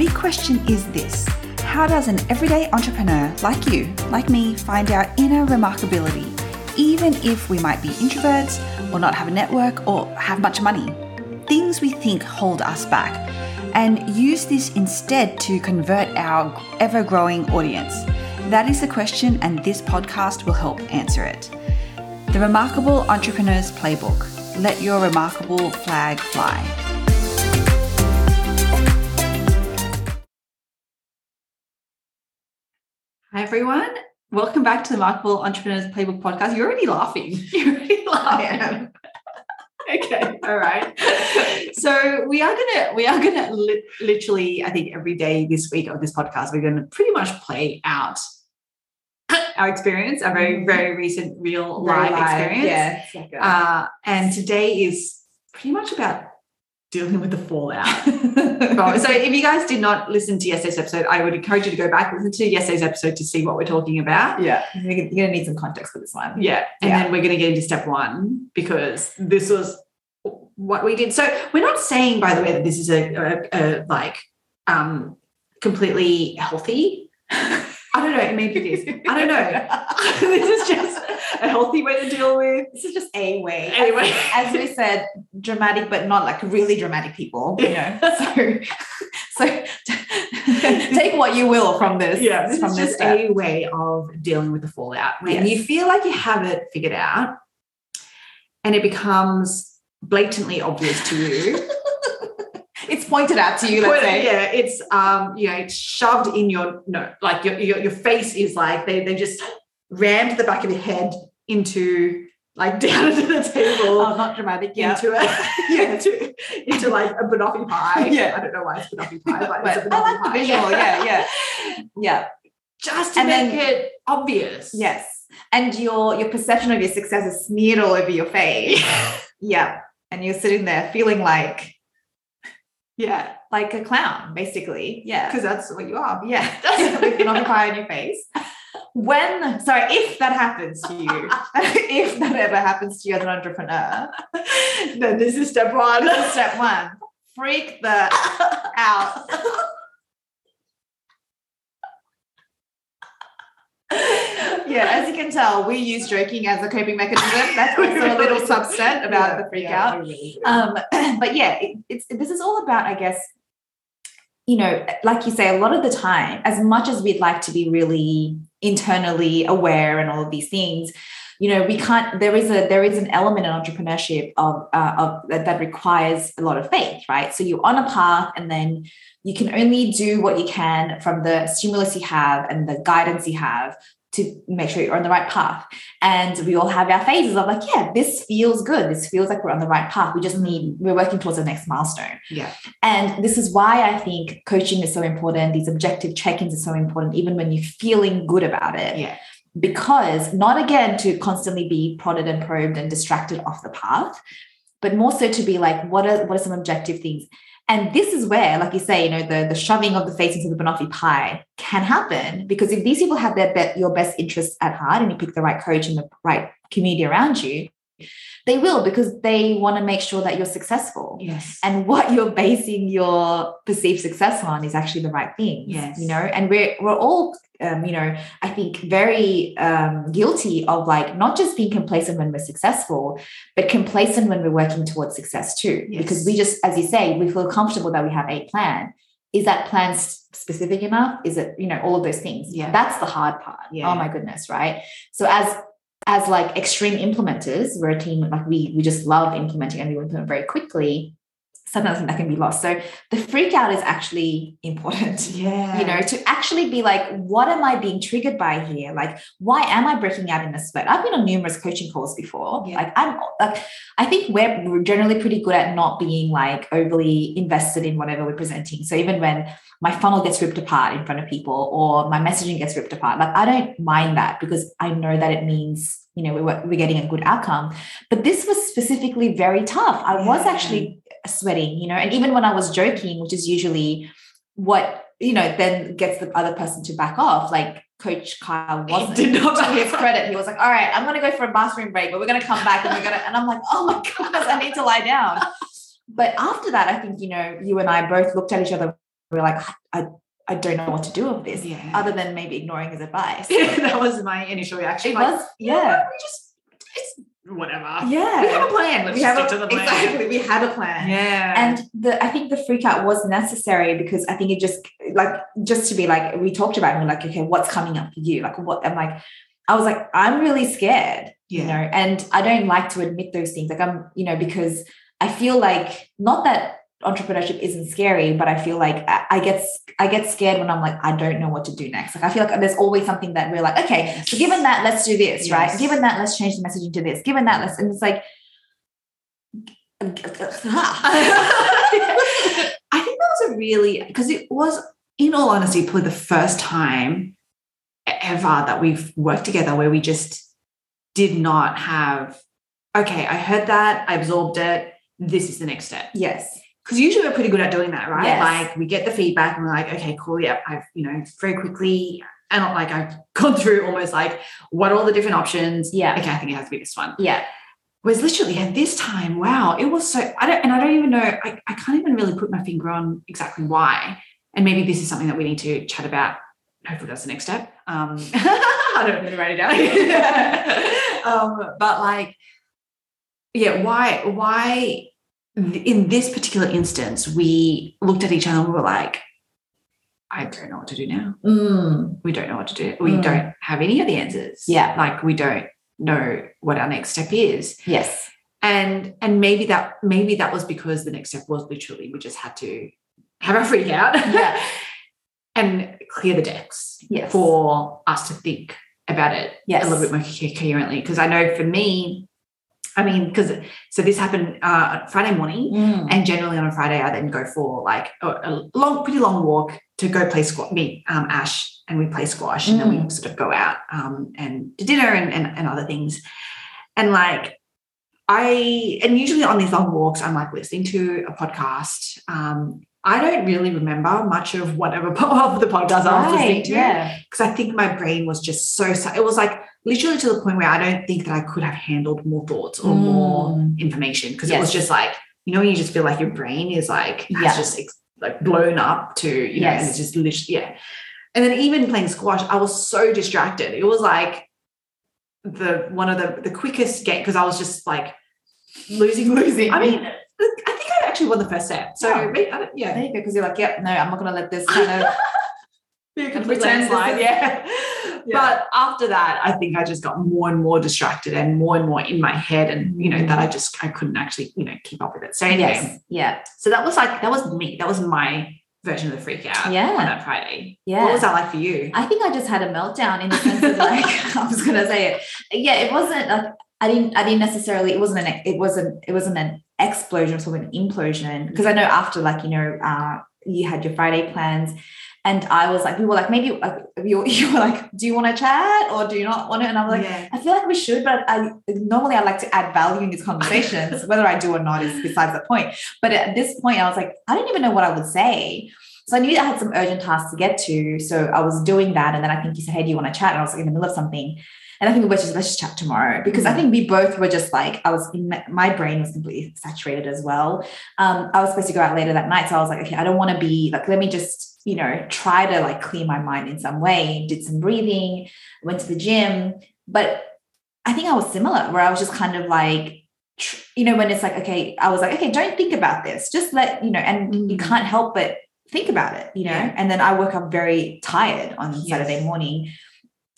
big question is this How does an everyday entrepreneur like you, like me, find our inner remarkability, even if we might be introverts or not have a network or have much money? Things we think hold us back, and use this instead to convert our ever growing audience. That is the question, and this podcast will help answer it. The Remarkable Entrepreneur's Playbook. Let your remarkable flag fly. Hi, everyone. Welcome back to the Remarkable Entrepreneurs Playbook podcast. You're already laughing. You're already laughing. okay, all right. So we are gonna we are gonna li- literally, I think every day this week of this podcast, we're gonna pretty much play out our experience, our very very recent real life, experience. Yeah. it's like a- Uh, and today is pretty much about dealing with the fallout. So if you guys did not listen to yesterday's episode, I would encourage you to go back listen to yesterday's episode to see what we're talking about. yeah. You're gonna you're gonna need some context for this one. Yeah, and Yeah. then we're going to get into step one because this was what we did. So we're not saying, by the way, that this is a, a, a like um, completely healthy. I don't know. Maybe it is. I don't know. this is just a healthy way to deal with. This is just a way. Anyway. As, we said, dramatic, but not like really dramatic people, you know. So so take what you will from this. Yeah, this from is this just step. a way of dealing with the fallout when Yes. you feel like you have it figured out, and it becomes blatantly obvious to you. it's pointed out to you, yeah, it's um, you know, it's shoved in your no, like your your, your face is like they they just rammed the back of your head into like down into the table. Oh, not dramatic, yeah. Into a yeah, into, into like a banoffee pie. Yeah. I don't know why it's banoffee pie, but, But it's a I banoffee like the visual, yeah, yeah. Yeah. Just to And make then- it obvious. Yes. And your your perception of your success is smeared all over your face. yeah. And you're sitting there feeling like Yeah. like a clown, basically. Yeah. Because that's what you are. Yeah. With an occupy on your face. When, sorry, if that happens to you, if that ever happens to you as an entrepreneur, then this is step one. that's step one. Freak the out. yeah, as you can tell, we use joking as a coping mechanism. That's also a little subset about the freak out. Um, but yeah, it, it's this is all about, I guess, you know, like you say, a lot of the time, as much as we'd like to be really internally aware and all of these things, you know, we can't. There is a there is an element in entrepreneurship of uh, of that, that requires a lot of faith, right? So you're on a path, and then you can only do what you can from the stimulus you have and the guidance you have to make sure you're on the right path. And we all have our phases of like, yeah, this feels good. This feels like we're on the right path. We just need, we're working towards the next milestone. Yeah. And this is why I think coaching is so important. These objective check ins are so important, even when you're feeling good about it. Yeah. Because not again to constantly be prodded and probed and distracted off the path, but more so to be like, what are what are some objective things? And this is where, like you say, you know, the, the shoving of the face into the banoffee pie can happen because if these people have their bet your best interests at heart and you pick the right coach and the right community around you, they will because they want to make sure that you're successful. Yes. And what you're basing your perceived success on is actually the right thing. Yes. You know, and we're we're all um, you know, I think very um, guilty of like not just being complacent when we're successful, but complacent when we're working towards success too. Yes. Because we just, as you say, we feel comfortable that we have a plan. Is that plan specific enough? Is it, you know, all of those things? Yeah. That's the hard part. Yeah. Oh my goodness, right? So as as like extreme implementers, we're a team like we we just love implementing and we implement very quickly. Sometimes that can be lost. So the freak out is actually important Yeah. you know to actually be like what am i being triggered by here like why am i breaking out in a sweat i've been on numerous coaching calls before Yeah. like i'm like i think we're we're generally pretty good at not being like overly invested in whatever we're presenting so even when my funnel gets ripped apart in front of people or my messaging gets ripped apart like i don't mind that because i know that it means you know we're, we're getting a good outcome. But this was specifically very tough. I was actually sweating you know and even when i was joking which is usually what you know then gets the other person to back off like coach kyle wasn't did not to back his credit. He was like all right i'm going to go for a bathroom break but we're going to come back and we're going to and i'm like oh my goodness i need to lie down. But after that i think you know you and i both looked at each other. We're like, I, I don't know what to do with this, Yeah. other than maybe ignoring his advice. that was my initial reaction. It like, was, yeah. we just it's whatever. Yeah. We have a plan. Let's we just have stick a, to the plan. exactly. We had a plan. Yeah. And the I think the freak out was necessary because I think it just like just to be like we talked about and we're like, okay, what's coming up for you? Like what I'm like, I was like, I'm really scared, you know, and I don't like to admit those things. Like I'm, you know, because I feel like not that entrepreneurship isn't scary, but I feel like I, get I get scared when I'm like, I don't know what to do next. Like I feel like there's always something that we're like, okay, so given that, let's do this, Yes. right? Given that, let's change the messaging to this. Given that, let's and it's like I think that was a really because it was, in all honesty, probably the first time ever that we've worked together where we just did not have. Okay, I heard that, I absorbed it. This is the next step. yes. Because usually we're pretty good at doing that, right? Yes. Like we get the feedback and we're like, okay, cool, yeah, I've you know very quickly and like I've gone through almost like what are all the different options. Yeah. Okay, I think it has to be this one. Yeah. Whereas literally at this time, wow, it was so I don't and I don't even know, I, I can't even really put my finger on exactly why. And maybe this is something that we need to chat about. Hopefully that's the next step. Um I don't even know, write it down. um, but like, yeah, why, why in this particular instance, we looked at each other and we were like, I don't know what to do now. Mm. We don't know what to do. We Mm. don't have any of the answers. Yeah. Like we don't know what our next step is Yes. and and maybe that maybe that was because the next step was literally we just had to have a freak out Yeah. and clear the decks Yes. for us to think about it Yes. a little bit more coherently because i know for me i mean because so this happened uh friday morning Mm. and generally on a friday i then go for like a, a long pretty long walk to go play squash meet um ash and we play squash and then we Mm. sort of go out um and to dinner and, and and other things and like I and usually on these long walks, I'm like listening to a podcast. Um, I don't really remember much of whatever of the podcast I was listening Right, to Yeah. because I think my brain was just so. It was like literally to the point where I don't think that I could have handled more thoughts or more Mm. information because it was just like you know when you just feel like your brain is like has Yeah. just ex- like blown up to you know and it's just literally yeah. And then even playing squash, I was so distracted. It was like the one of the the quickest game because I was just like Losing, losing. I mean, I actually won the first set. So I don't, yeah, there you go. Because you're like, yep, no, I'm not going to let this kind of. be a complete pretend landslide, slide. Yeah. Yeah. But after that, I think I just got more and more distracted and more and more in my head, and you know that I just I couldn't actually you know keep up with it. So anyway, yes. Yeah. so that was like that was me. That was my version of the freak out Yeah. on that Friday. Yeah. What was that like for you? I think I just had a meltdown in the sense of like I was gonna say it. Yeah, it wasn't like I didn't I didn't necessarily it wasn't an it wasn't it wasn't an explosion, sort of an implosion. Because I know after like, you know, uh you had your Friday plans and I was like, we were like, maybe like you, you were like, do you want to chat or do you not want to? And I was like, yeah. I feel like we should, but I normally I like to add value in these conversations. Whether I do or not is besides the point. But at this point, I was like, I don't even know what I would say. So I knew I had some urgent tasks to get to. So I was doing that. And then I think you said, Hey, do you want to chat? And I was like in the middle of something. And I think we were just, let's just chat tomorrow because I think we both were just like, I was in my, my brain was completely saturated as well. Um, I was supposed to go out later that night. So I was like, okay, I don't want to be like, let me just, you know, try to like clear my mind in some way. Did some breathing, went to the gym. But I think I was similar where I was just kind of like, you know, when it's like, okay, I was like, okay, don't think about this. Just let, you know, and you Mm. can't help but think about it, you know. Yeah. And then I woke up very tired on Yes. Saturday morning.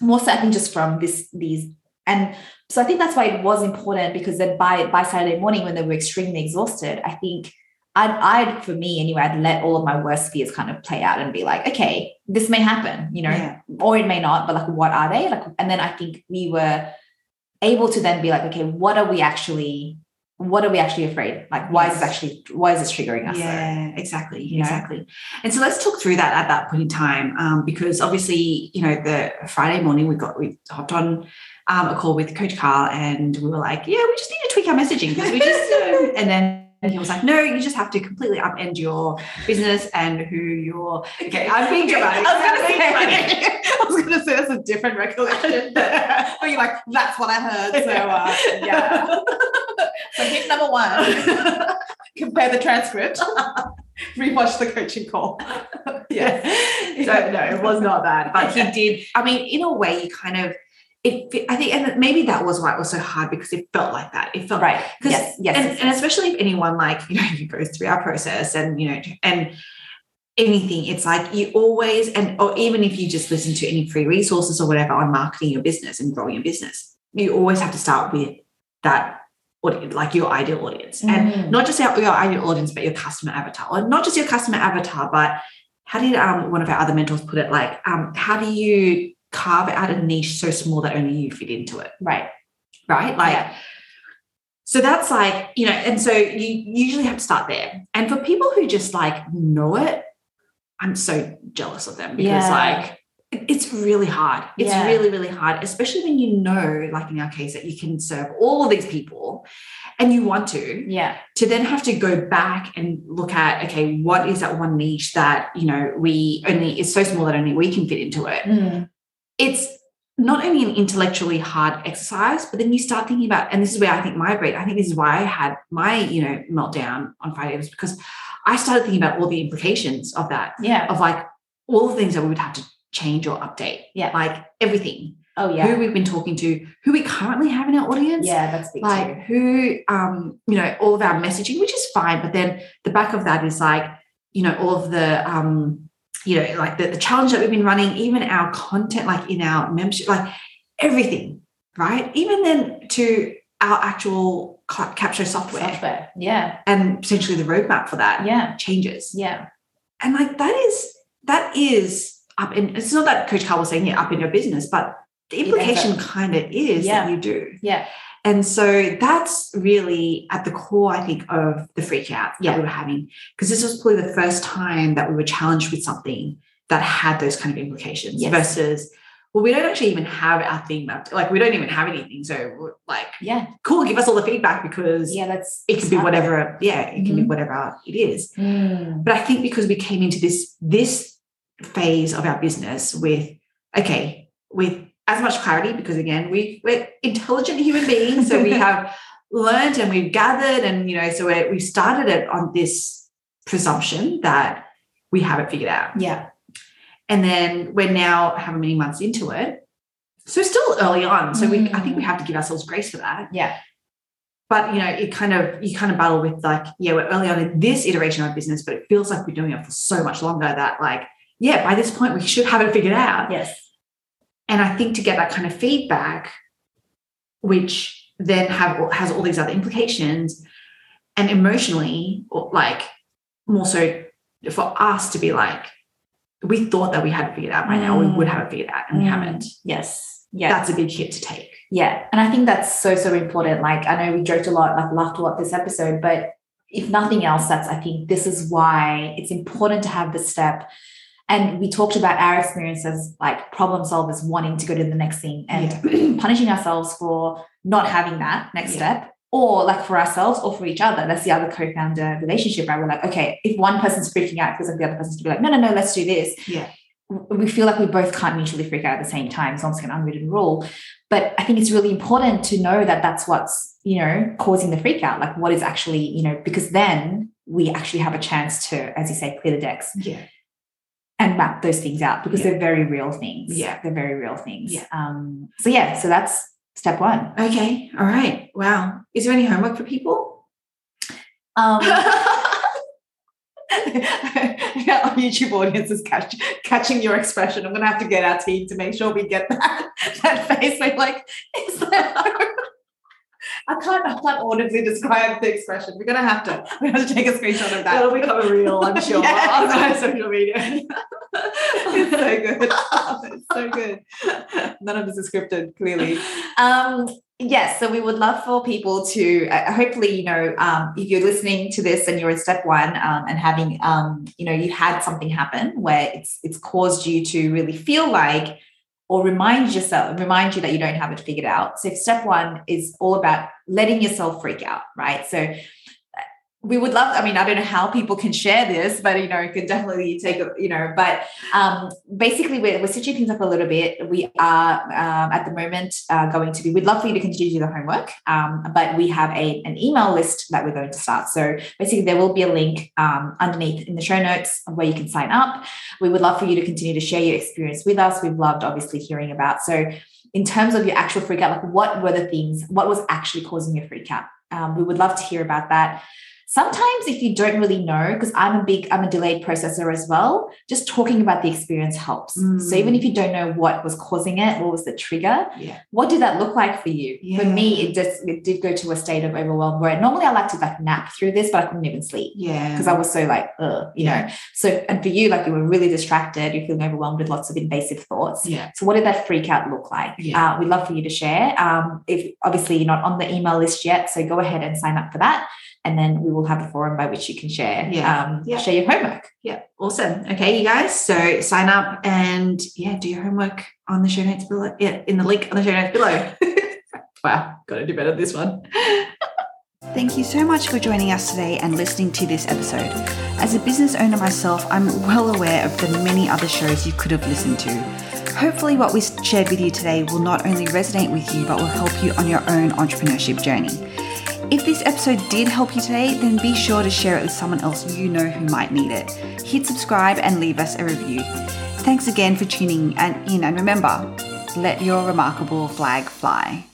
More so, I think just from this, these, and so I think that's why it was important because then by by Saturday morning when they were extremely exhausted, I think I'd, I'd for me anyway, I'd let all of my worst fears kind of play out and be like, okay, this may happen, you know, Yeah. or it may not, but like, what are they? Like, and then I think we were able to then be like, okay, what are we actually, what are we actually afraid? Like, why is this actually, why is this triggering us? Yeah, exactly, You know? exactly. And so let's talk through that at that point in time, um, because obviously, you know, the Friday morning we got we hopped on um, a call with Coach Carl, and we were like, yeah, we just need to tweak our messaging because we just, uh, and then. he was like, no, you just have to completely upend your business and who you're. Okay, I'm being dramatic. I was gonna say, dramatic. I was gonna say that's a different recollection, but you're like, that's what I heard. So uh, yeah. So hit number one. Compare the transcript. Rewatch the coaching call. yeah. So no, it was not bad. But he did. I mean, in a way, you kind of it, I think, and maybe that was why it was so hard because it felt like that. It felt right. Yes, yes, and, yes, and especially if anyone like you know you go through our process and you know and anything, it's like you always and or even if you just listen to any free resources or whatever on marketing your business and growing your business, you always have to start with that audience, like your ideal audience, mm. and not just your, your ideal audience, but your customer avatar, or not just your customer avatar, but how did um, one of our other mentors put it? Like, um, how do you carve out a niche so small that only you fit into it. Right. Right. Like, yeah. so that's like, you know, and so you usually have to start there. And for people who just like know it, I'm so jealous of them because yeah. like it's really hard. It's yeah. really, really hard, especially when you know, like in our case, that you can serve all of these people and you want to. Yeah. To then have to go back and look at, okay, what is that one niche that, you know, we only is so small that only we can fit into it. Mm it's not only an intellectually hard exercise, but then you start thinking about, and this is where I think my brain, I think this is why I had my, you know, meltdown on Friday was because I started thinking about all the implications of that. Yeah. Of like all the things that we would have to change or update. Yeah. Like everything. Oh yeah. Who we've been talking to, who we currently have in our audience. Yeah, that's big like too. who um, you know, all of our messaging, which is fine. But then the back of that is like, you know, all of the um you know, like the, the challenge that we've been running, even our content, like in our membership, like everything, right? Even then to our actual capture software. Software. Yeah. And potentially the roadmap for that yeah. changes. Yeah. And like that is that is up in it's not that Coach Carl was saying yeah, up in your business, but the implication kind of is yeah. that you do. Yeah. And so that's really at the core, I think, of the freak out yeah. that we were having. Because this was probably the first time that we were challenged with something that had those kind of implications yes. versus, well, we don't actually even have our theme mapped. Like we don't even have anything. So like, yeah, cool, give us all the feedback because yeah, that's it can be whatever, yeah, it can mm-hmm. be whatever it is. Mm. But I think because we came into this this phase of our business with, okay, with as much clarity because again we we're intelligent human beings so we have learned and we've gathered and you know so we started it on this presumption that we have it figured out. Yeah. And then we're now how many months into it so still early on so we i think we have to give ourselves grace for that. Yeah. But you know it kind of you kind of battle with like yeah we're early on in this iteration of business but it feels like we're doing it for so much longer that like yeah by this point we should have it figured out yes and I think to get that kind of feedback, which then have has all these other implications, and emotionally, like more so for us to be like, we thought that we had it figured out by now, we would have it figured out, and we mm. haven't. Yes. Yeah. That's a big hit to take. Yeah. And I think that's so, so important. Like I know we joked a lot, like laughed a lot this episode, but if nothing else, that's I think this is why it's important to have the step and we talked about our experiences like problem solvers wanting to go to the next thing and yeah. punishing ourselves for not having that next yeah. step or like for ourselves or for each other. That's the other co-founder relationship, right? We're like, okay, if one person's freaking out because of the other person's to be like, no, no, no, let's do this. Yeah. We feel like we both can't mutually freak out at the same time. It's almost like an unwritten rule. But I think it's really important to know that that's what's, you know, causing the freak out. Like what is actually, you know, because then we actually have a chance to, as you say, clear the decks. Yeah and map those things out because yeah. they're very real things. Yeah. They're very real things. Yeah. Um, so yeah, so that's step one. Okay. All right. Wow. Is there any homework for people? Um our YouTube audience is catch, catching your expression. I'm gonna have to get our team to make sure we get that that face. Like, like is that I can't, I can't audibly describe the expression. We're gonna have to. We have to take a screenshot of that. It'll become a reel, I'm sure, yeah. on social media. it's so good. it's so good. None of this is scripted, clearly. Um, yes, so we would love for people to uh, hopefully, you know, um, if you're listening to this and you're in step one um, and having, um, you know, you had something happen where it's it's caused you to really feel like or remind yourself, remind you that you don't have it figured out. So step one is all about letting yourself freak out, right? So we would love i mean i don't know how people can share this but you know it can definitely take a you know but um, basically we're, we're switching things up a little bit. We are um, at the moment uh, going to be we'd love for you to continue to do the homework um, but we have a, an email list that we're going to start. So basically there will be a link um, underneath in the show notes where you can sign up. We would love for you to continue to share your experience with us. We've loved obviously hearing about. So in terms of your actual freak out like what were the things what was actually causing your freak out? Um, we would love to hear about that Sometimes, if you don't really know, because I'm a big, I'm a delayed processor as well, just talking about the experience helps. Mm. So even if you don't know what was causing it, what was the trigger, yeah. what did that look like for you? Yeah. For me, it just it did go to a state of overwhelm where normally I like to like nap through this, but I couldn't even sleep. Yeah. Because I was so like, Ugh, you yeah. know. So and for you, like you were really distracted, you're feeling overwhelmed with lots of invasive thoughts. Yeah. So what did that freak out look like? Yeah. Uh, we'd love for you to share. Um, if obviously you're not on the email list yet, so go ahead and sign up for that and then we will have a forum by which you can share yeah. Um, yeah. share your homework yeah awesome okay you guys so sign up and yeah do your homework on the show notes below yeah in the link on the show notes below wow gotta do better this one Thank you so much for joining us today and listening to this episode. As a business owner myself, I'm well aware of the many other shows you could have listened to. Hopefully, what we shared with you today will not only resonate with you, but will help you on your own entrepreneurship journey. If this episode did help you today, then be sure to share it with someone else you know who might need it. Hit subscribe and leave us a review. Thanks again for tuning in, and remember, let your remarkable flag fly.